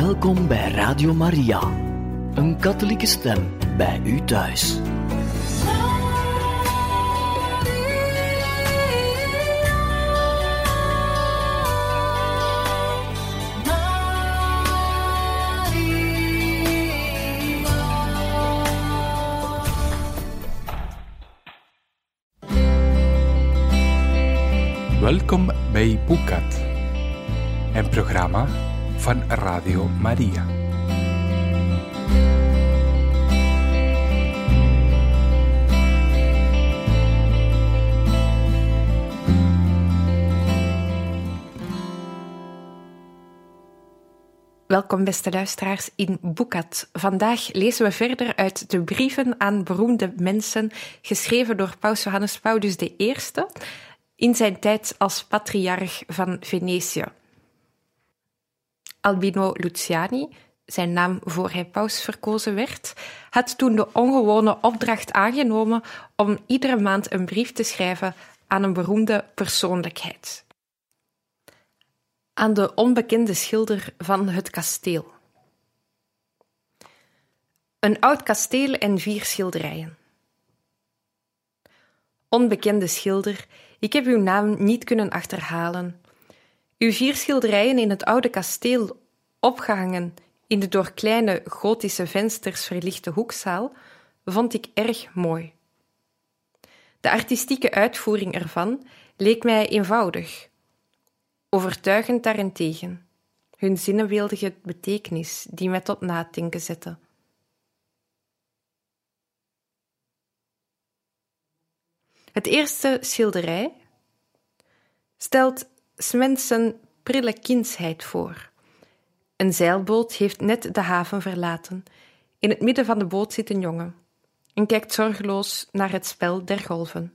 Welkom bij Radio Maria, een katholieke stem bij u thuis. Welkom bij Boekat, een programma van Radio Maria. Welkom, beste luisteraars, in Boekat. Vandaag lezen we verder uit de brieven aan beroemde mensen, geschreven door Paus Johannes Paulus I in zijn tijd als patriarch van Venetië. Albino Luciani, zijn naam voor hij paus verkozen werd, had toen de ongewone opdracht aangenomen om iedere maand een brief te schrijven aan een beroemde persoonlijkheid. Aan de onbekende schilder van het kasteel. Een oud kasteel en vier schilderijen. Onbekende schilder, ik heb uw naam niet kunnen achterhalen. Uw vier schilderijen in het oude kasteel, opgehangen in de door kleine gotische vensters verlichte hoekzaal, vond ik erg mooi. De artistieke uitvoering ervan leek mij eenvoudig, overtuigend daarentegen, hun zinnenbeeldige betekenis die mij tot nadenken zette. Het eerste schilderij stelt Smensen prille kindsheid voor. Een zeilboot heeft net de haven verlaten. In het midden van de boot zit een jongen en kijkt zorgeloos naar het spel der golven.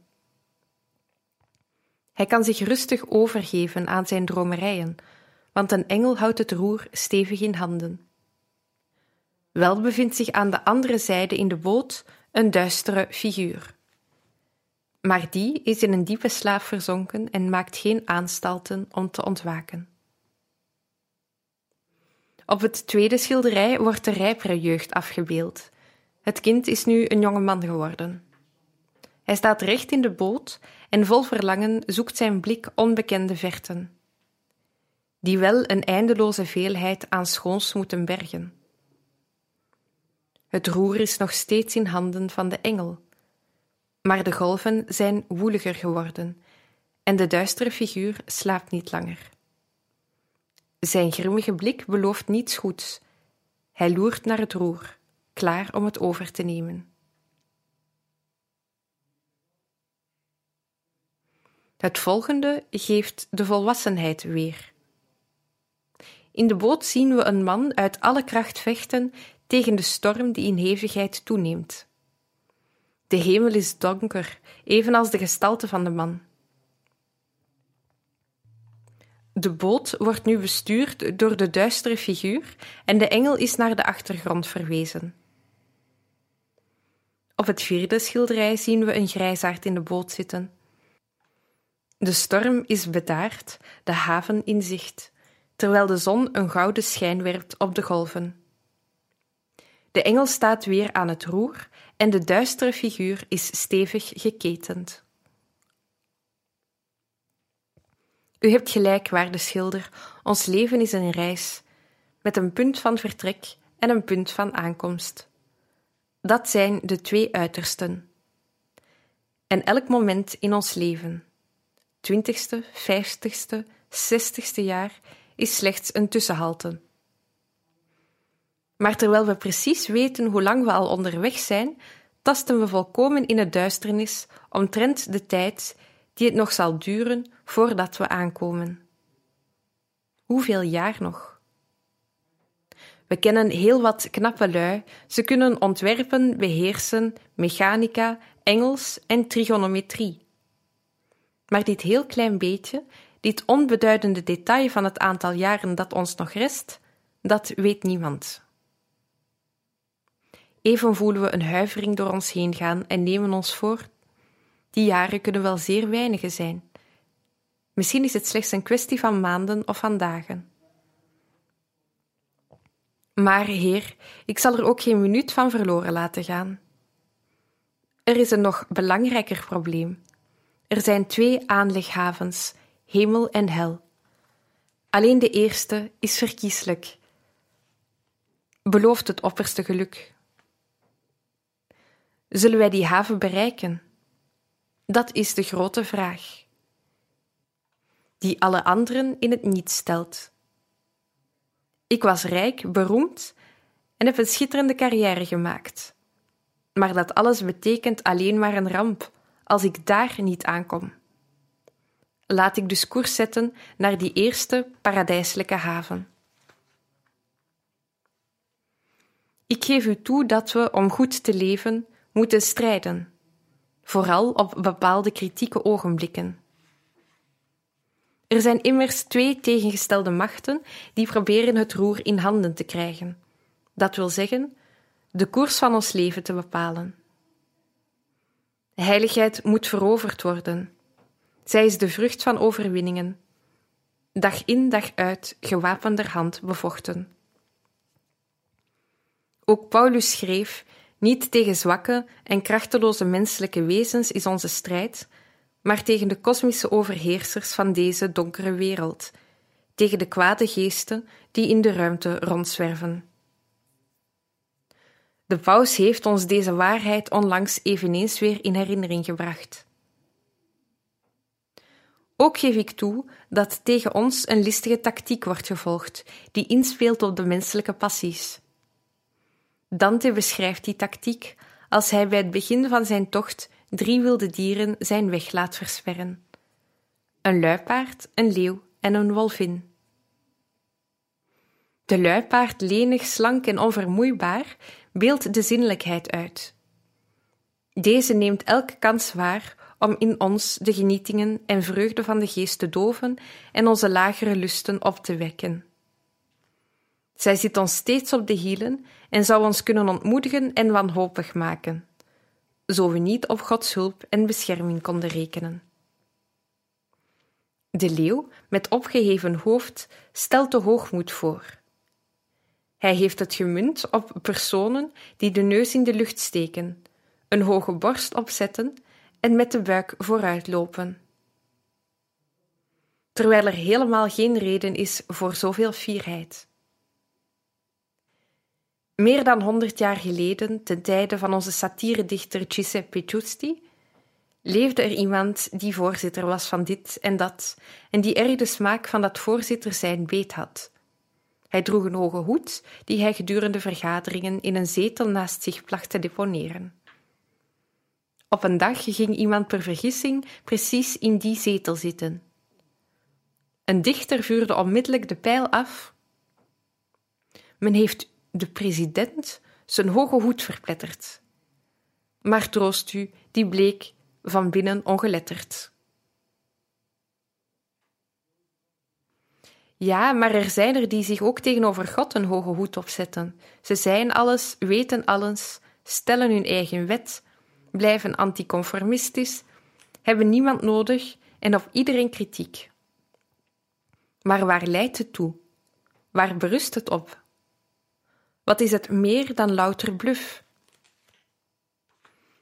Hij kan zich rustig overgeven aan zijn dromerijen, want een engel houdt het roer stevig in handen. Wel bevindt zich aan de andere zijde in de boot een duistere figuur maar die is in een diepe slaap verzonken en maakt geen aanstalten om te ontwaken. Op het tweede schilderij wordt de rijpere jeugd afgebeeld. Het kind is nu een jonge man geworden. Hij staat recht in de boot en vol verlangen zoekt zijn blik onbekende verten, die wel een eindeloze veelheid aan schoons moeten bergen. Het roer is nog steeds in handen van de engel, maar de golven zijn woeliger geworden en de duistere figuur slaapt niet langer. Zijn grimmige blik belooft niets goeds. Hij loert naar het roer, klaar om het over te nemen. Het volgende geeft de volwassenheid weer. In de boot zien we een man uit alle kracht vechten tegen de storm die in hevigheid toeneemt. De hemel is donker, evenals de gestalte van de man. De boot wordt nu bestuurd door de duistere figuur en de engel is naar de achtergrond verwezen. Op het vierde schilderij zien we een grijsaard in de boot zitten. De storm is bedaard, de haven in zicht, terwijl de zon een gouden schijn werpt op de golven. De engel staat weer aan het roer en de duistere figuur is stevig geketend. U hebt gelijk, waarde schilder, ons leven is een reis, met een punt van vertrek en een punt van aankomst. Dat zijn de twee uitersten. En elk moment in ons leven, twintigste, vijftigste, zestigste jaar, is slechts een tussenhalte. Maar terwijl we precies weten hoe lang we al onderweg zijn, tasten we volkomen in het duisternis omtrent de tijd die het nog zal duren voordat we aankomen. Hoeveel jaar nog? We kennen heel wat knappe lui. Ze kunnen ontwerpen, beheersen, mechanica, Engels en trigonometrie. Maar dit heel klein beetje, dit onbeduidende detail van het aantal jaren dat ons nog rest, dat weet niemand. Even voelen we een huivering door ons heen gaan en nemen ons voor. Die jaren kunnen wel zeer weinige zijn. Misschien is het slechts een kwestie van maanden of van dagen. Maar, Heer, ik zal er ook geen minuut van verloren laten gaan. Er is een nog belangrijker probleem. Er zijn twee aanleghavens, hemel en hel. Alleen de eerste is verkieslijk. Belooft het opperste geluk. Zullen wij die haven bereiken? Dat is de grote vraag, die alle anderen in het niet stelt. Ik was rijk, beroemd en heb een schitterende carrière gemaakt. Maar dat alles betekent alleen maar een ramp als ik daar niet aankom. Laat ik dus koers zetten naar die eerste paradijselijke haven. Ik geef u toe dat we, om goed te leven, moeten strijden, vooral op bepaalde kritieke ogenblikken. Er zijn immers twee tegengestelde machten die proberen het roer in handen te krijgen. Dat wil zeggen, de koers van ons leven te bepalen. Heiligheid moet veroverd worden. Zij is de vrucht van overwinningen, dag in dag uit gewapenderhand bevochten. Ook Paulus schreef: Niet tegen zwakke en krachteloze menselijke wezens is onze strijd, maar tegen de kosmische overheersers van deze donkere wereld, tegen de kwade geesten die in de ruimte rondzwerven. De paus heeft ons deze waarheid onlangs eveneens weer in herinnering gebracht. Ook geef ik toe dat tegen ons een listige tactiek wordt gevolgd, die inspeelt op de menselijke passies. Dante beschrijft die tactiek als hij bij het begin van zijn tocht drie wilde dieren zijn weg laat versperren: een luipaard, een leeuw en een wolvin. De luipaard, lenig, slank en onvermoeibaar, beeldt de zinnelijkheid uit. Deze neemt elke kans waar om in ons de genietingen en vreugde van de geest te doven en onze lagere lusten op te wekken. Zij zit ons steeds op de hielen en zou ons kunnen ontmoedigen en wanhopig maken, zo we niet op Gods hulp en bescherming konden rekenen. De leeuw, met opgeheven hoofd, stelt de hoogmoed voor. Hij heeft het gemunt op personen die de neus in de lucht steken, een hoge borst opzetten en met de buik vooruitlopen. Terwijl er helemaal geen reden is voor zoveel fierheid. Meer dan honderd jaar geleden, ten tijde van onze satiredichter Giuseppe Giusti, leefde er iemand die voorzitter was van dit en dat en die erg de smaak van dat voorzitter zijn beet had. Hij droeg een hoge hoed die hij gedurende vergaderingen in een zetel naast zich placht te deponeren. Op een dag ging iemand per vergissing precies in die zetel zitten. Een dichter vuurde onmiddellijk de pijl af. Men heeft de president zijn hoge hoed verpletterd. Maar troost u, die bleek van binnen ongeletterd. Ja, maar er zijn er die zich ook tegenover God een hoge hoed opzetten. Ze zijn alles, weten alles, stellen hun eigen wet, blijven anticonformistisch, hebben niemand nodig en op iedereen kritiek. Maar waar leidt het toe? Waar berust het op? Wat is het meer dan louter bluf?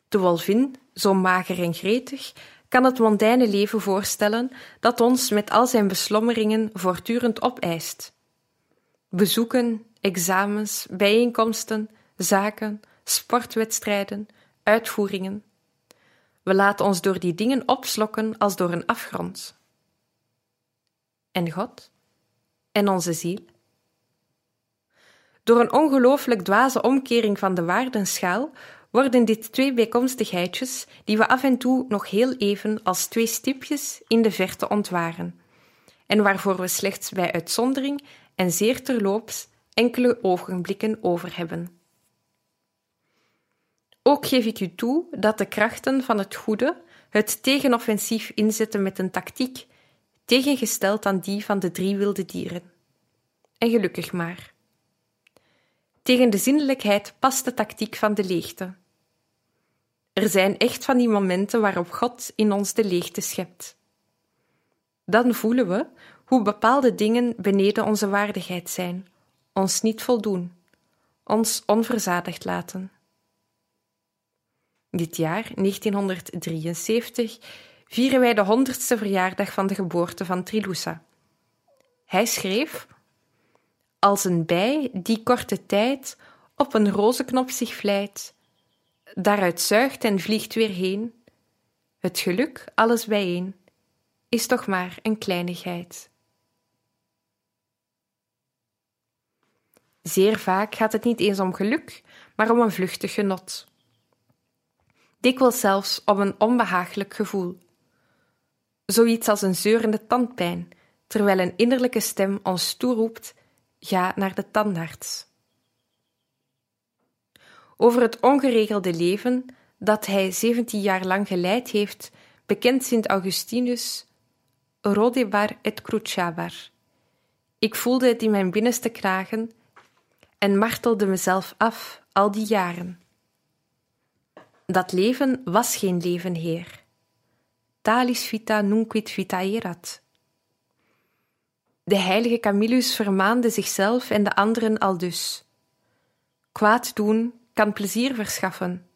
De wolvin, zo mager en gretig, kan het mondaine leven voorstellen dat ons met al zijn beslommeringen voortdurend opeist. Bezoeken, examens, bijeenkomsten, zaken, sportwedstrijden, uitvoeringen. We laten ons door die dingen opslokken als door een afgrond. En God? En onze ziel? Door een ongelooflijk dwaze omkering van de waardenschaal worden dit twee bijkomstigheidjes die we af en toe nog heel even als twee stipjes in de verte ontwaren, en waarvoor we slechts bij uitzondering en zeer terloops enkele ogenblikken over hebben. Ook geef ik u toe dat de krachten van het goede het tegenoffensief inzetten met een tactiek, tegengesteld aan die van de drie wilde dieren. En gelukkig maar. Tegen de zinnelijkheid past de tactiek van de leegte. Er zijn echt van die momenten waarop God in ons de leegte schept. Dan voelen we hoe bepaalde dingen beneden onze waardigheid zijn, ons niet voldoen, ons onverzadigd laten. Dit jaar, 1973, vieren wij de honderdste verjaardag van de geboorte van Trilusa. Hij schreef: Als een bij die korte tijd op een rozenknop zich vlijt, daaruit zuigt en vliegt weer heen, het geluk alles bijeen, is toch maar een kleinigheid. Zeer vaak gaat het niet eens om geluk, maar om een vluchtig genot. Dikwijls zelfs om een onbehaaglijk gevoel. Zoiets als een zeurende tandpijn, terwijl een innerlijke stem ons toeroept: ga naar de tandarts. Over het ongeregelde leven dat hij zeventien jaar lang geleid heeft, bekent Sint Augustinus Rodebar et cruciabar. Ik voelde het in mijn binnenste kragen en martelde mezelf af al die jaren. Dat leven was geen leven, Heer. Talis vita nunquit vita erat. De heilige Camillus vermaande zichzelf en de anderen aldus. Kwaad doen kan plezier verschaffen,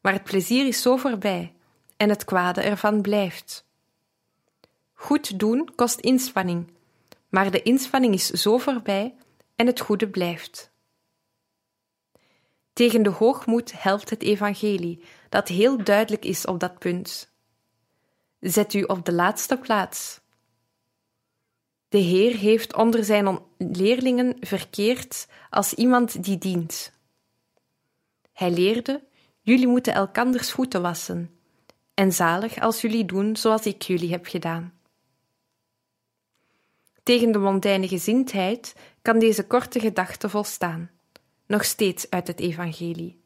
maar het plezier is zo voorbij en het kwade ervan blijft. Goed doen kost inspanning, maar de inspanning is zo voorbij en het goede blijft. Tegen de hoogmoed helpt het evangelie, dat heel duidelijk is op dat punt. Zet u op de laatste plaats. De Heer heeft onder zijn leerlingen verkeerd als iemand die dient. Hij leerde: Jullie moeten elkanders voeten wassen, en zalig als jullie doen zoals ik jullie heb gedaan. Tegen de mondaine gezindheid kan deze korte gedachte volstaan, nog steeds uit het Evangelie.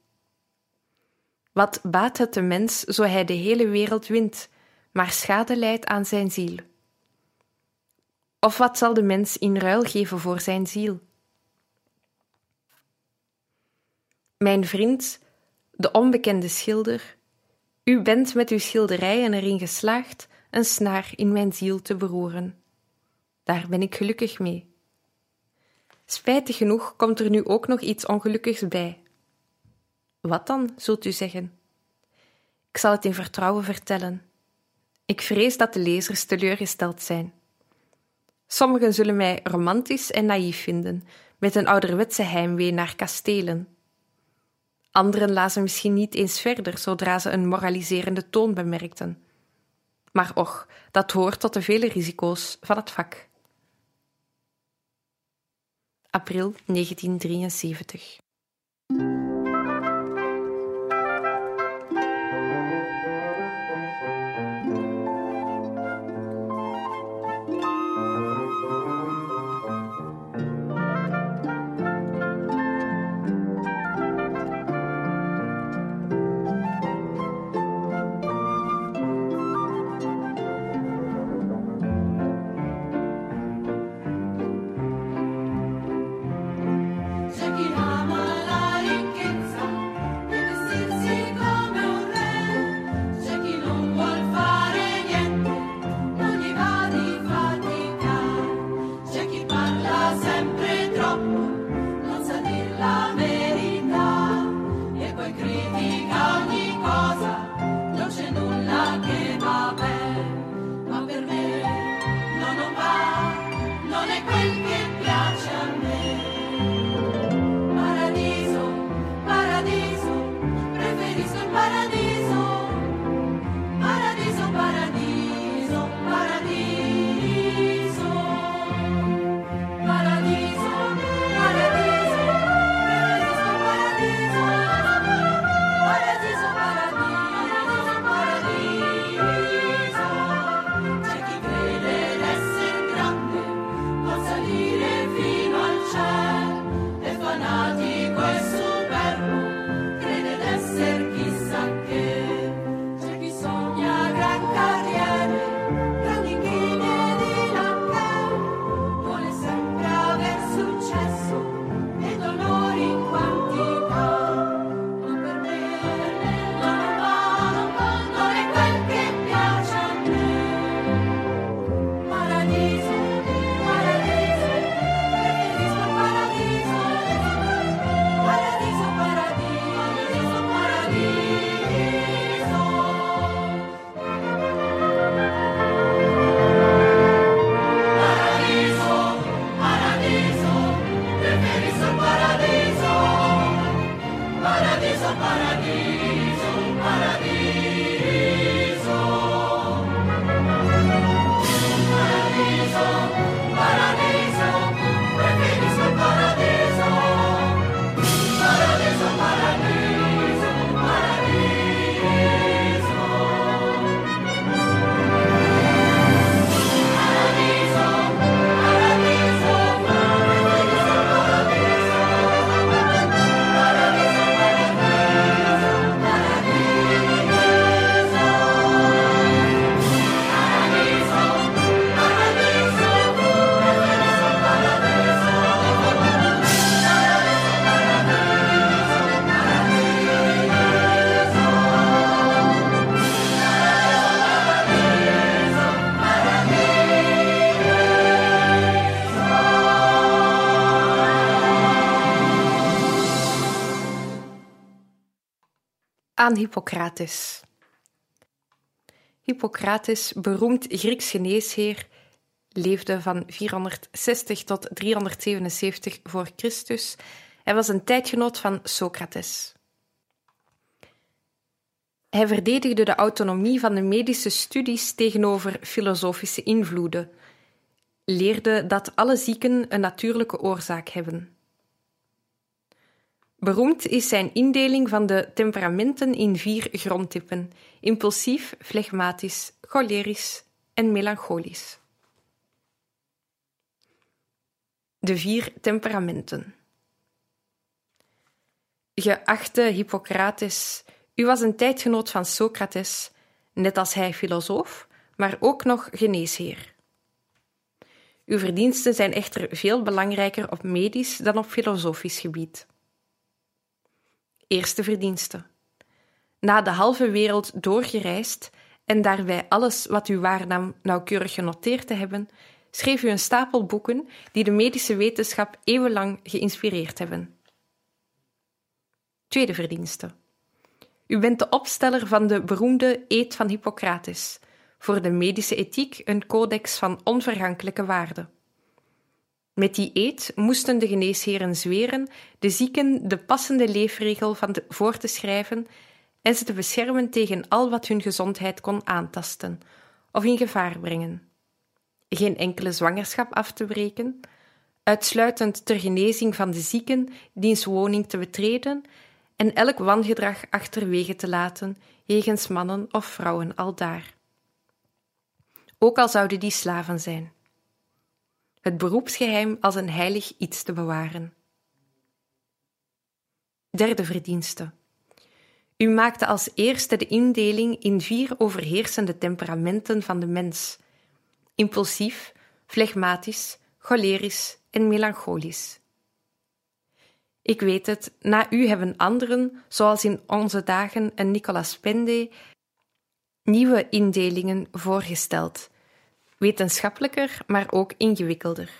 Wat baat het de mens zo hij de hele wereld wint, maar schade leidt aan zijn ziel? Of wat zal de mens in ruil geven voor zijn ziel? Mijn vriend, de onbekende schilder, u bent met uw schilderijen erin geslaagd een snaar in mijn ziel te beroeren. Daar ben ik gelukkig mee. Spijtig genoeg komt er nu ook nog iets ongelukkigs bij. Wat dan, zult u zeggen? Ik zal het in vertrouwen vertellen. Ik vrees dat de lezers teleurgesteld zijn. Sommigen zullen mij romantisch en naïef vinden, met een ouderwetse heimwee naar kastelen. Anderen lazen misschien niet eens verder zodra ze een moraliserende toon bemerkten. Maar och, dat hoort tot de vele risico's van het vak april 1973. Hippocrates. Hippocrates, beroemd Grieks geneesheer, leefde van 460 tot 377 voor Christus. Hij was een tijdgenoot van Socrates. Hij verdedigde de autonomie van de medische studies tegenover filosofische invloeden, leerde dat alle zieken een natuurlijke oorzaak hebben. Beroemd is zijn indeling van de temperamenten in vier grondtypen: impulsief, flegmatisch, cholerisch en melancholisch. De vier temperamenten. Geachte Hippocrates, u was een tijdgenoot van Socrates, net als hij filosoof, maar ook nog geneesheer. Uw verdiensten zijn echter veel belangrijker op medisch dan op filosofisch gebied. Eerste verdienste. Na de halve wereld doorgereisd en daarbij alles wat u waarnam nauwkeurig genoteerd te hebben, schreef u een stapel boeken die de medische wetenschap eeuwenlang geïnspireerd hebben. Tweede verdienste. U bent de opsteller van de beroemde Eed van Hippocrates, voor de medische ethiek een codex van onvergankelijke waarde. Met die eed moesten de geneesheren zweren de zieken de passende leefregel van voor te schrijven en ze te beschermen tegen al wat hun gezondheid kon aantasten of in gevaar brengen. Geen enkele zwangerschap af te breken, uitsluitend ter genezing van de zieken diens woning te betreden en elk wangedrag achterwege te laten jegens mannen of vrouwen aldaar. Ook al zouden die slaven zijn het beroepsgeheim als een heilig iets te bewaren. Derde verdienste. U maakte als eerste de indeling in vier overheersende temperamenten van de mens: impulsief, flegmatisch, cholerisch en melancholisch. Ik weet het, na u hebben anderen, zoals in onze dagen een Nicolas Pende, nieuwe indelingen voorgesteld wetenschappelijker, maar ook ingewikkelder.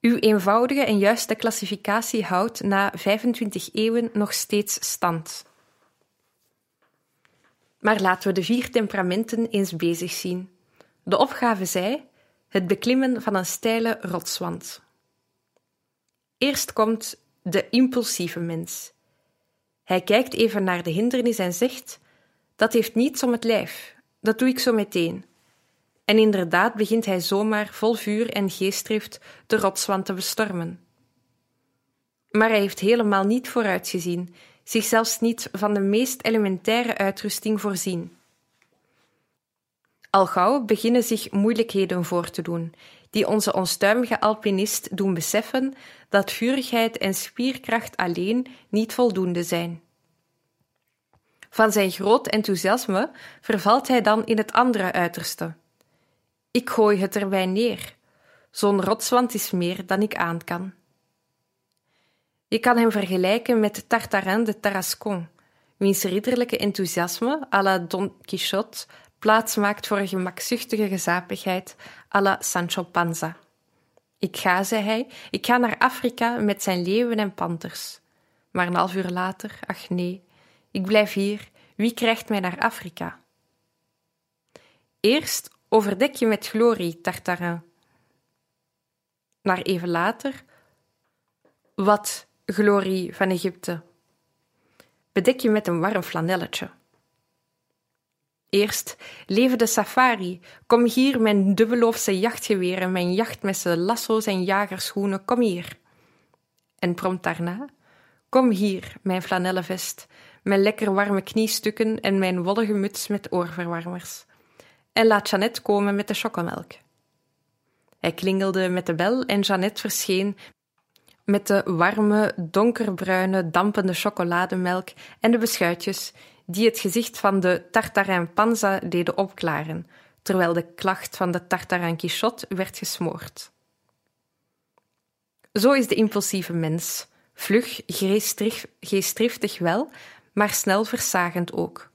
Uw eenvoudige en juiste klassificatie houdt na 25 eeuwen nog steeds stand. Maar laten we de vier temperamenten eens bezig zien. De opgave zij het beklimmen van een steile rotswand. Eerst komt de impulsieve mens. Hij kijkt even naar de hindernis en zegt: Dat heeft niets om het lijf, dat doe ik zo meteen. En inderdaad begint hij zomaar vol vuur en geestdrift de rotswand te bestormen. Maar hij heeft helemaal niet vooruitgezien, zich zelfs niet van de meest elementaire uitrusting voorzien. Al gauw beginnen zich moeilijkheden voor te doen, die onze onstuimige alpinist doen beseffen dat vurigheid en spierkracht alleen niet voldoende zijn. Van zijn groot enthousiasme vervalt hij dan in het andere uiterste. Ik gooi het erbij neer. Zo'n rotswand is meer dan ik aan kan. Je kan hem vergelijken met Tartarin de Tarascon, wiens ridderlijke enthousiasme à la Don Quixote plaats maakt voor een gemakzuchtige gezapigheid à la Sancho Panza. Ik ga, zei hij, ik ga naar Afrika met zijn leeuwen en panters. Maar een half uur later, ach nee, ik blijf hier, wie krijgt mij naar Afrika? Eerst overdek je met glorie, Tartarin. Maar even later, wat glorie van Egypte? Bedek je met een warm flanelletje. Eerst leven de safari. Kom hier, mijn dubbeloofse jachtgeweren, mijn jachtmessen, lasso's en jagerschoenen, kom hier. En prompt daarna, kom hier, mijn flanellen vest, mijn lekker warme kniestukken en mijn wollige muts met oorverwarmers en laat Jeannette komen met de chocomelk. Hij klingelde met de bel en Jeannette verscheen met de warme, donkerbruine, dampende chocolademelk en de beschuitjes die het gezicht van de tartarin panza deden opklaren, terwijl de klacht van de tartarin quichotte werd gesmoord. Zo is de impulsieve mens, vlug, geestdriftig wel, maar snel versagend ook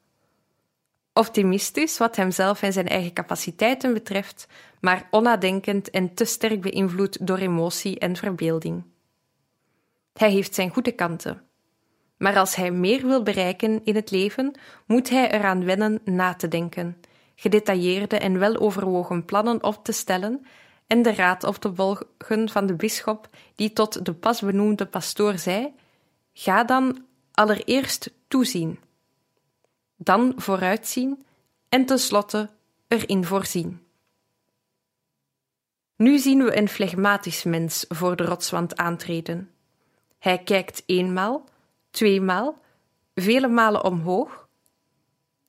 optimistisch wat hemzelf en zijn eigen capaciteiten betreft, maar onnadenkend en te sterk beïnvloed door emotie en verbeelding. Hij heeft zijn goede kanten, Maar als hij meer wil bereiken in het leven, moet hij eraan wennen na te denken, gedetailleerde en weloverwogen plannen op te stellen en de raad op te volgen van de bisschop, die tot de pas benoemde pastoor zei: Ga dan allereerst toezien, dan vooruitzien en tenslotte erin voorzien. Nu zien we een flegmatisch mens voor de rotswand aantreden. Hij kijkt eenmaal, tweemaal, vele malen omhoog.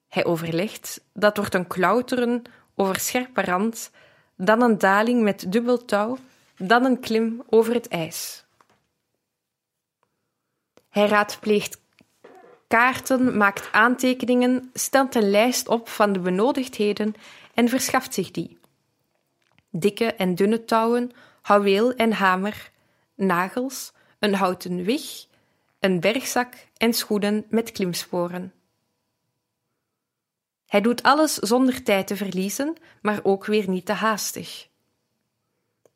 Hij overlegt, dat wordt een klauteren over scherpe rand, dan een daling met dubbel touw, dan een klim over het ijs. Hij raadpleegt kaarten, maakt aantekeningen, stelt een lijst op van de benodigdheden en verschaft zich die. Dikke en dunne touwen, houweel en hamer, nagels, een houten wig, een bergzak en schoenen met klimsporen. Hij doet alles zonder tijd te verliezen, maar ook weer niet te haastig.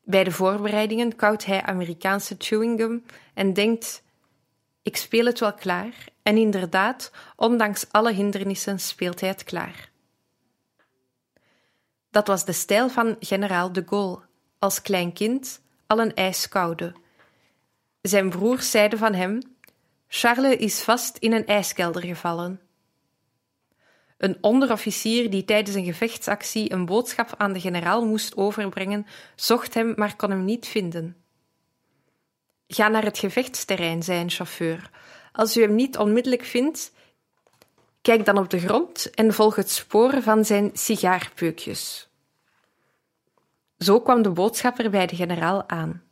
Bij de voorbereidingen koudt hij Amerikaanse chewinggum en denkt: Ik speel het wel klaar. En inderdaad, ondanks alle hindernissen speelt hij het klaar. Dat was de stijl van generaal de Gaulle, als klein kind al een ijskoude. Zijn broers zeiden van hem: Charles is vast in een ijskelder gevallen. Een onderofficier die tijdens een gevechtsactie een boodschap aan de generaal moest overbrengen, zocht hem, maar kon hem niet vinden. Ga naar het gevechtsterrein, zei een chauffeur. Als u hem niet onmiddellijk vindt, kijk dan op de grond en volg het spoor van zijn sigaarpeukjes. Zo kwam de boodschapper bij de generaal aan.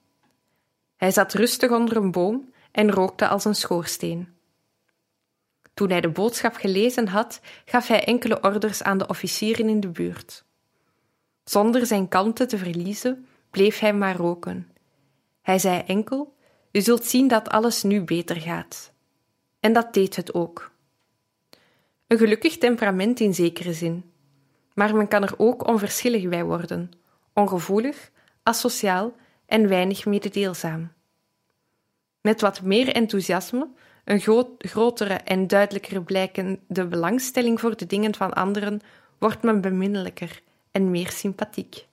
Hij zat rustig onder een boom en rookte als een schoorsteen. Toen hij de boodschap gelezen had, gaf hij enkele orders aan de officieren in de buurt. Zonder zijn kalmte te verliezen, bleef hij maar roken. Hij zei enkel: U zult zien dat alles nu beter gaat. En dat deed het ook. Een gelukkig temperament in zekere zin. Maar men kan er ook onverschillig bij worden, ongevoelig, asociaal en weinig mededeelzaam. Met wat meer enthousiasme een grotere en duidelijker blijkende belangstelling voor de dingen van anderen, wordt men beminnelijker en meer sympathiek.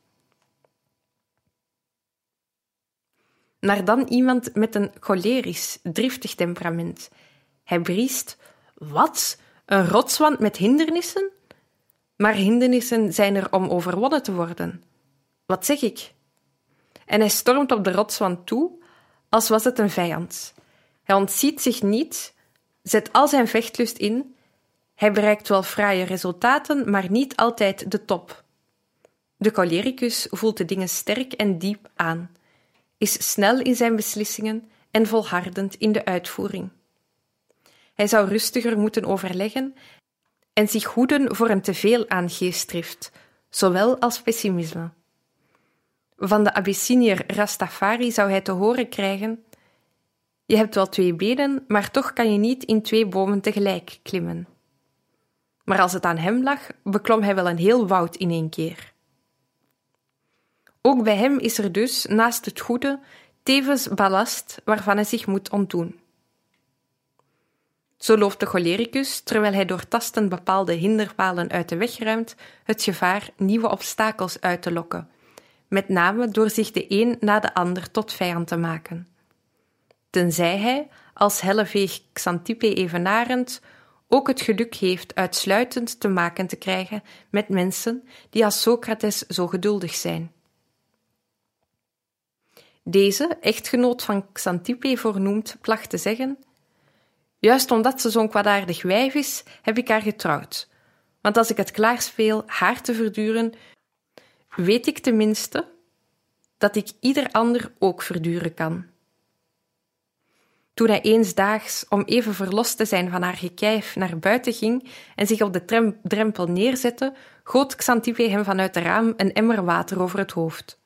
Maar dan iemand met een cholerisch, driftig temperament. Hij briest: Wat? Een rotswand met hindernissen? Maar hindernissen zijn er om overwonnen te worden. Wat zeg ik? En hij stormt op de rotswand toe, als was het een vijand. Hij ontziet zich niet, zet al zijn vechtlust in. Hij bereikt wel fraaie resultaten, maar niet altijd de top. De cholericus voelt de dingen sterk en diep aan, is snel in zijn beslissingen en volhardend in de uitvoering. Hij zou rustiger moeten overleggen en zich hoeden voor een teveel aan geestdrift, zowel als pessimisme. Van de Abyssiniër Rastafari zou hij te horen krijgen je hebt wel twee benen, maar toch kan je niet in twee bomen tegelijk klimmen. Maar als het aan hem lag, beklom hij wel een heel woud in één keer. Ook bij hem is er dus, naast het goede, tevens ballast waarvan hij zich moet ontdoen. Zo loopt de cholericus, terwijl hij door tasten bepaalde hinderpalen uit de weg ruimt, het gevaar nieuwe obstakels uit te lokken, met name door zich de een na de ander tot vijand te maken tenzij hij, als helleveeg Xantippe evenarend, ook het geluk heeft uitsluitend te maken te krijgen met mensen die als Socrates zo geduldig zijn. Deze, echtgenoot van Xantippe voornoemd, placht te zeggen: Juist omdat ze zo'n kwaadaardig wijf is, heb ik haar getrouwd. Want als ik het klaarspeel haar te verduren, weet ik tenminste dat ik ieder ander ook verduren kan. Toen hij eensdaags, om even verlost te zijn van haar gekijf, naar buiten ging en zich op de drempel neerzette, goot Xantippe hem vanuit de raam een emmer water over het hoofd.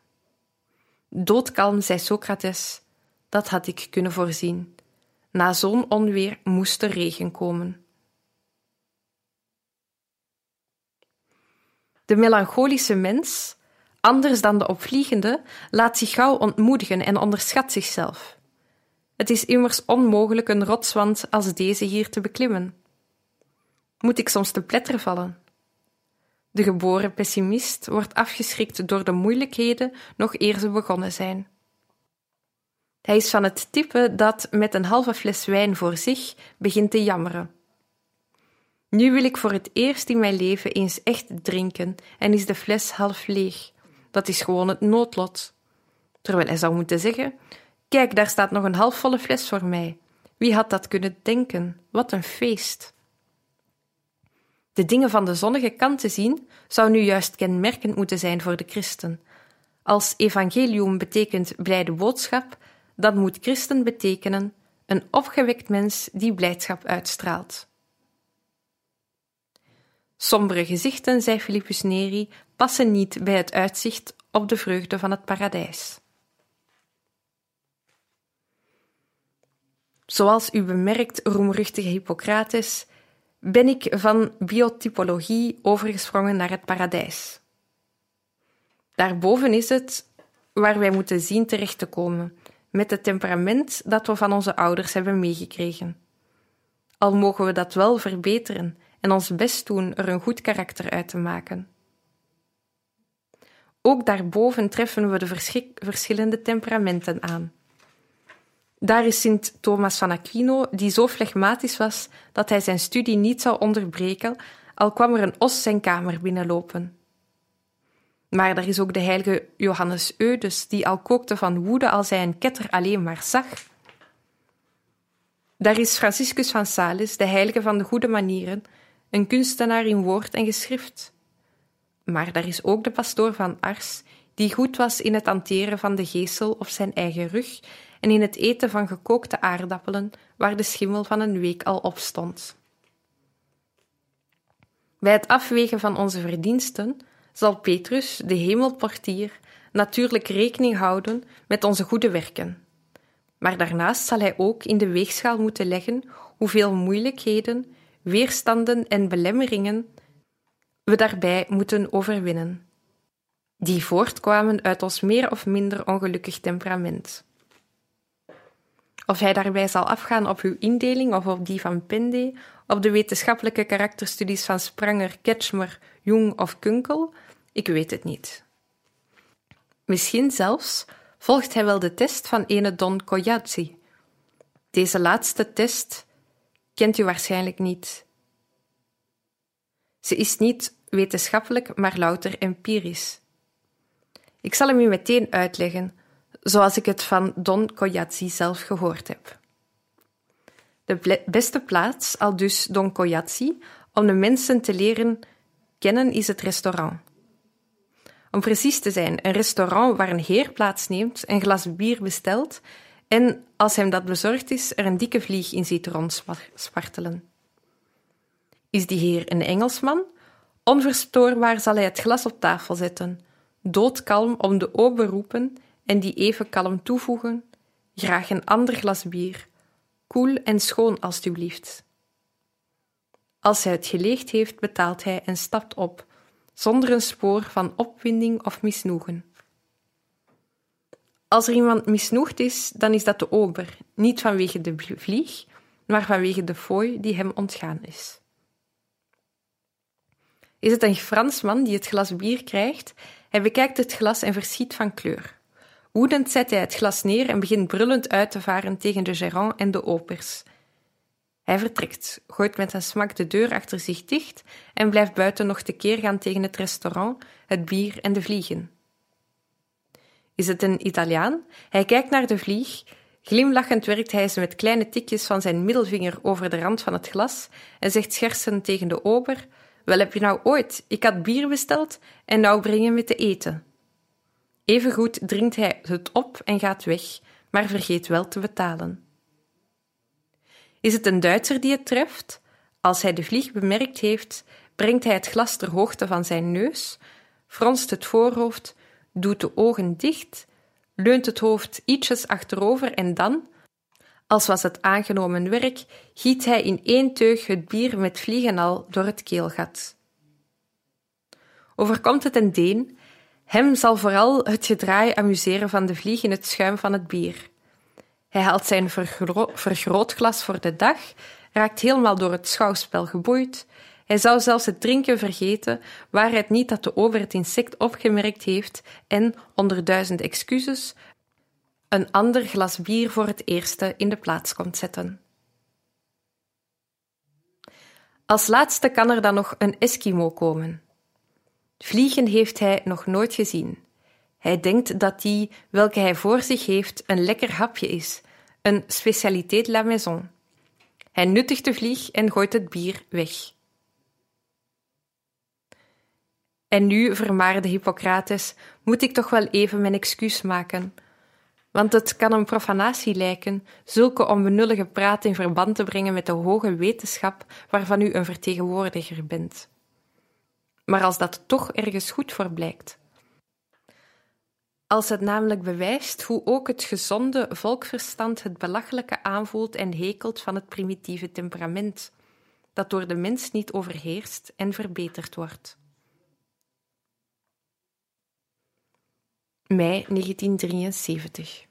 Doodkalm zei Socrates: Dat had ik kunnen voorzien. Na zo'n onweer moest er regen komen. De melancholische mens, anders dan de opvliegende, laat zich gauw ontmoedigen en onderschat zichzelf. Het is immers onmogelijk een rotswand als deze hier te beklimmen. Moet ik soms te pletter vallen? De geboren pessimist wordt afgeschrikt door de moeilijkheden nog eer ze begonnen zijn. Hij is van het type dat met een halve fles wijn voor zich begint te jammeren. Nu wil ik voor het eerst in mijn leven eens echt drinken en is de fles half leeg. Dat is gewoon het noodlot. Terwijl hij zou moeten zeggen: Kijk, daar staat nog een halfvolle fles voor mij. Wie had dat kunnen denken? Wat een feest! De dingen van de zonnige kant te zien zou nu juist kenmerkend moeten zijn voor de christen. Als evangelium betekent blijde boodschap, dan moet christen betekenen een opgewekt mens die blijdschap uitstraalt. Sombere gezichten, zei Philippus Neri, passen niet bij het uitzicht op de vreugde van het paradijs. Zoals u bemerkt, roemruchtige Hippocrates, ben ik van biotypologie overgesprongen naar het paradijs. Daarboven is het waar wij moeten zien terecht te komen, met het temperament dat we van onze ouders hebben meegekregen. Al mogen we dat wel verbeteren en ons best doen er een goed karakter uit te maken. Ook daarboven treffen we de verschillende temperamenten aan. Daar is Sint Thomas van Aquino, die zo flegmatisch was dat hij zijn studie niet zou onderbreken, al kwam er een os zijn kamer binnenlopen. Maar er is ook de heilige Johannes Eudes, die al kookte van woede als hij een ketter alleen maar zag. Daar is Franciscus van Sales, de heilige van de goede manieren, een kunstenaar in woord en geschrift. Maar daar is ook de pastoor van Ars, die goed was in het hanteren van de geesel op zijn eigen rug en in het eten van gekookte aardappelen, waar de schimmel van een week al op stond. Bij het afwegen van onze verdiensten zal Petrus, de hemelportier, natuurlijk rekening houden met onze goede werken. Maar daarnaast zal hij ook in de weegschaal moeten leggen hoeveel moeilijkheden, weerstanden en belemmeringen we daarbij moeten overwinnen, die voortkwamen uit ons meer of minder ongelukkig temperament. Of hij daarbij zal afgaan op uw indeling of op die van Pende, op de wetenschappelijke karakterstudies van Spranger, Ketchmer, Jung of Kunkel, ik weet het niet. Misschien zelfs volgt hij wel de test van ene Don Coyazzi. Deze laatste test kent u waarschijnlijk niet. Ze is niet wetenschappelijk, maar louter empirisch. Ik zal hem u meteen uitleggen, zoals ik het van Don Coyazzi zelf gehoord heb. De beste plaats, al dus Don Coyazzi, om de mensen te leren kennen is het restaurant. Om precies te zijn, een restaurant waar een heer plaatsneemt, een glas bier bestelt en, als hem dat bezorgd is, er een dikke vlieg in ziet rondspartelen. Is die heer een Engelsman? Onverstoorbaar zal hij het glas op tafel zetten, doodkalm om de ober roepen en die even kalm toevoegen: Graag een ander glas bier, koel en schoon alstublieft. Als hij het geleegd heeft, betaalt hij en stapt op, zonder een spoor van opwinding of misnoegen. Als er iemand misnoegd is, dan is dat de ober, niet vanwege de vlieg, maar vanwege de fooi die hem ontgaan is. Is het een Fransman die het glas bier krijgt? Hij bekijkt het glas en verschiet van kleur. Woedend zet hij het glas neer en begint brullend uit te varen tegen de gérant en de opers. Hij vertrekt, gooit met een smak de deur achter zich dicht en blijft buiten nog tekeer gaan tegen het restaurant, het bier en de vliegen. Is het een Italiaan? Hij kijkt naar de vlieg. Glimlachend werkt hij ze met kleine tikjes van zijn middelvinger over de rand van het glas en zegt schersend tegen de ober: Wel heb je nou ooit? Ik had bier besteld en nou brengen we te eten. Evengoed drinkt hij het op en gaat weg, maar vergeet wel te betalen. Is het een Duitser die het treft? Als hij de vlieg bemerkt heeft, brengt hij het glas ter hoogte van zijn neus, fronst het voorhoofd, doet de ogen dicht, leunt het hoofd ietsjes achterover en dan, als was het aangenomen werk, giet hij in één teug het bier met vliegen al door het keelgat. Overkomt het een Deen, hem zal vooral het gedraai amuseren van de vlieg in het schuim van het bier. Hij haalt zijn vergro vergrootglas voor de dag, raakt helemaal door het schouwspel geboeid. Hij zou zelfs het drinken vergeten, waar het niet dat de over het insect opgemerkt heeft en, onder duizend excuses, een ander glas bier voor het eerste in de plaats komt zetten. Als laatste kan er dan nog een Eskimo komen. Vliegen heeft hij nog nooit gezien. Hij denkt dat die, welke hij voor zich heeft, een lekker hapje is, een specialiteit la maison. Hij nuttigt de vlieg en gooit het bier weg. En nu, vermaarde Hippocrates, moet ik toch wel even mijn excuus maken. Want het kan een profanatie lijken zulke onbenullige praat in verband te brengen met de hoge wetenschap waarvan u een vertegenwoordiger bent. Maar als dat toch ergens goed voor blijkt, als het namelijk bewijst hoe ook het gezonde volkverstand het belachelijke aanvoelt en hekelt van het primitieve temperament, dat door de mens niet overheerst en verbeterd wordt. Mei 1973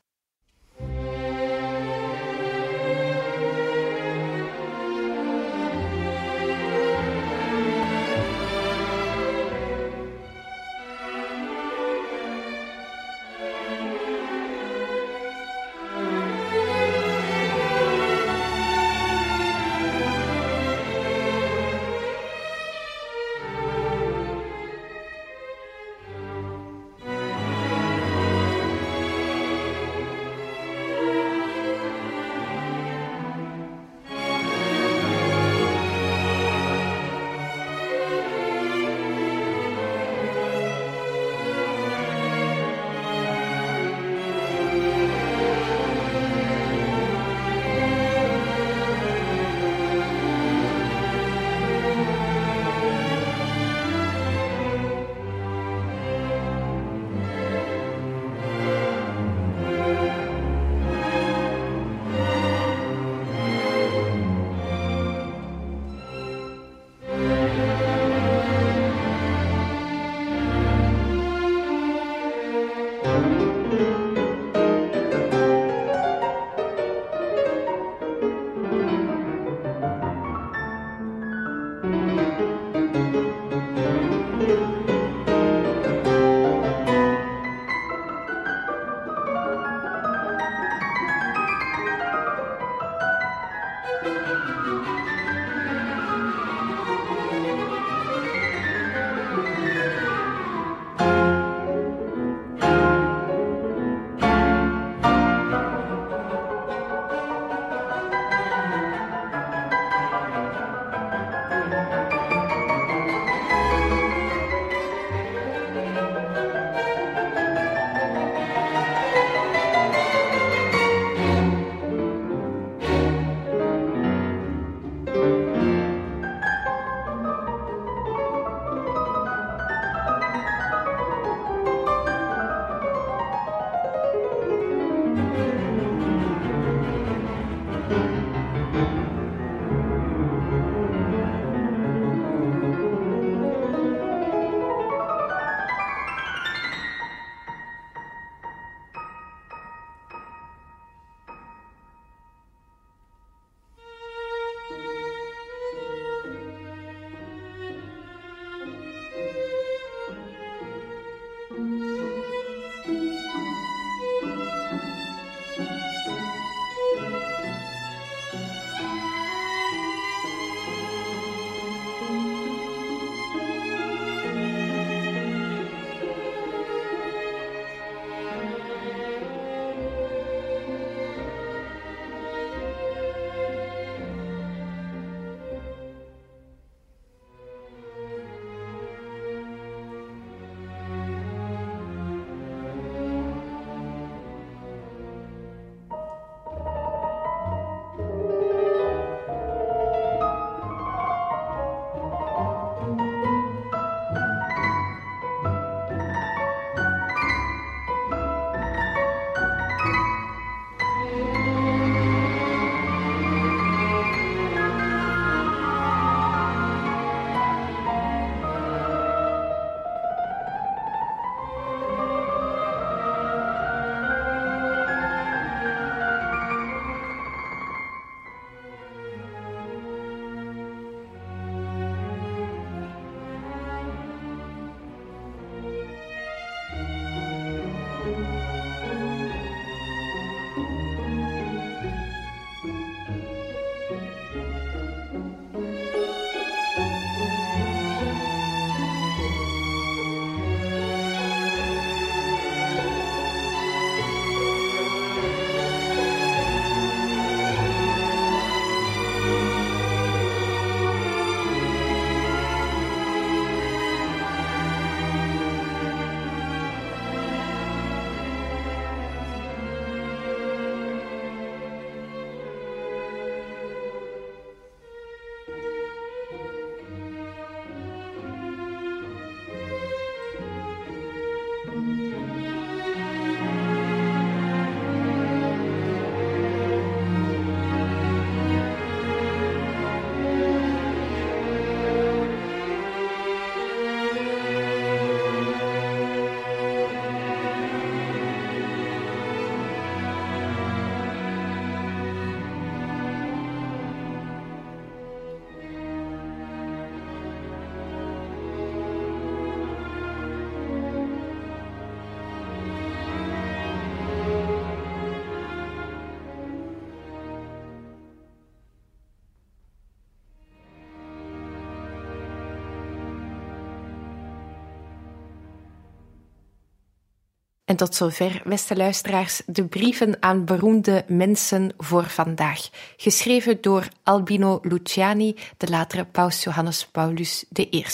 En tot zover, beste luisteraars, de brieven aan beroemde mensen voor vandaag. Geschreven door Albino Luciani, de latere paus Johannes Paulus I.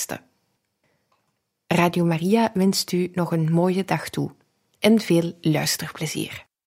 Radio Maria wenst u nog een mooie dag toe en veel luisterplezier.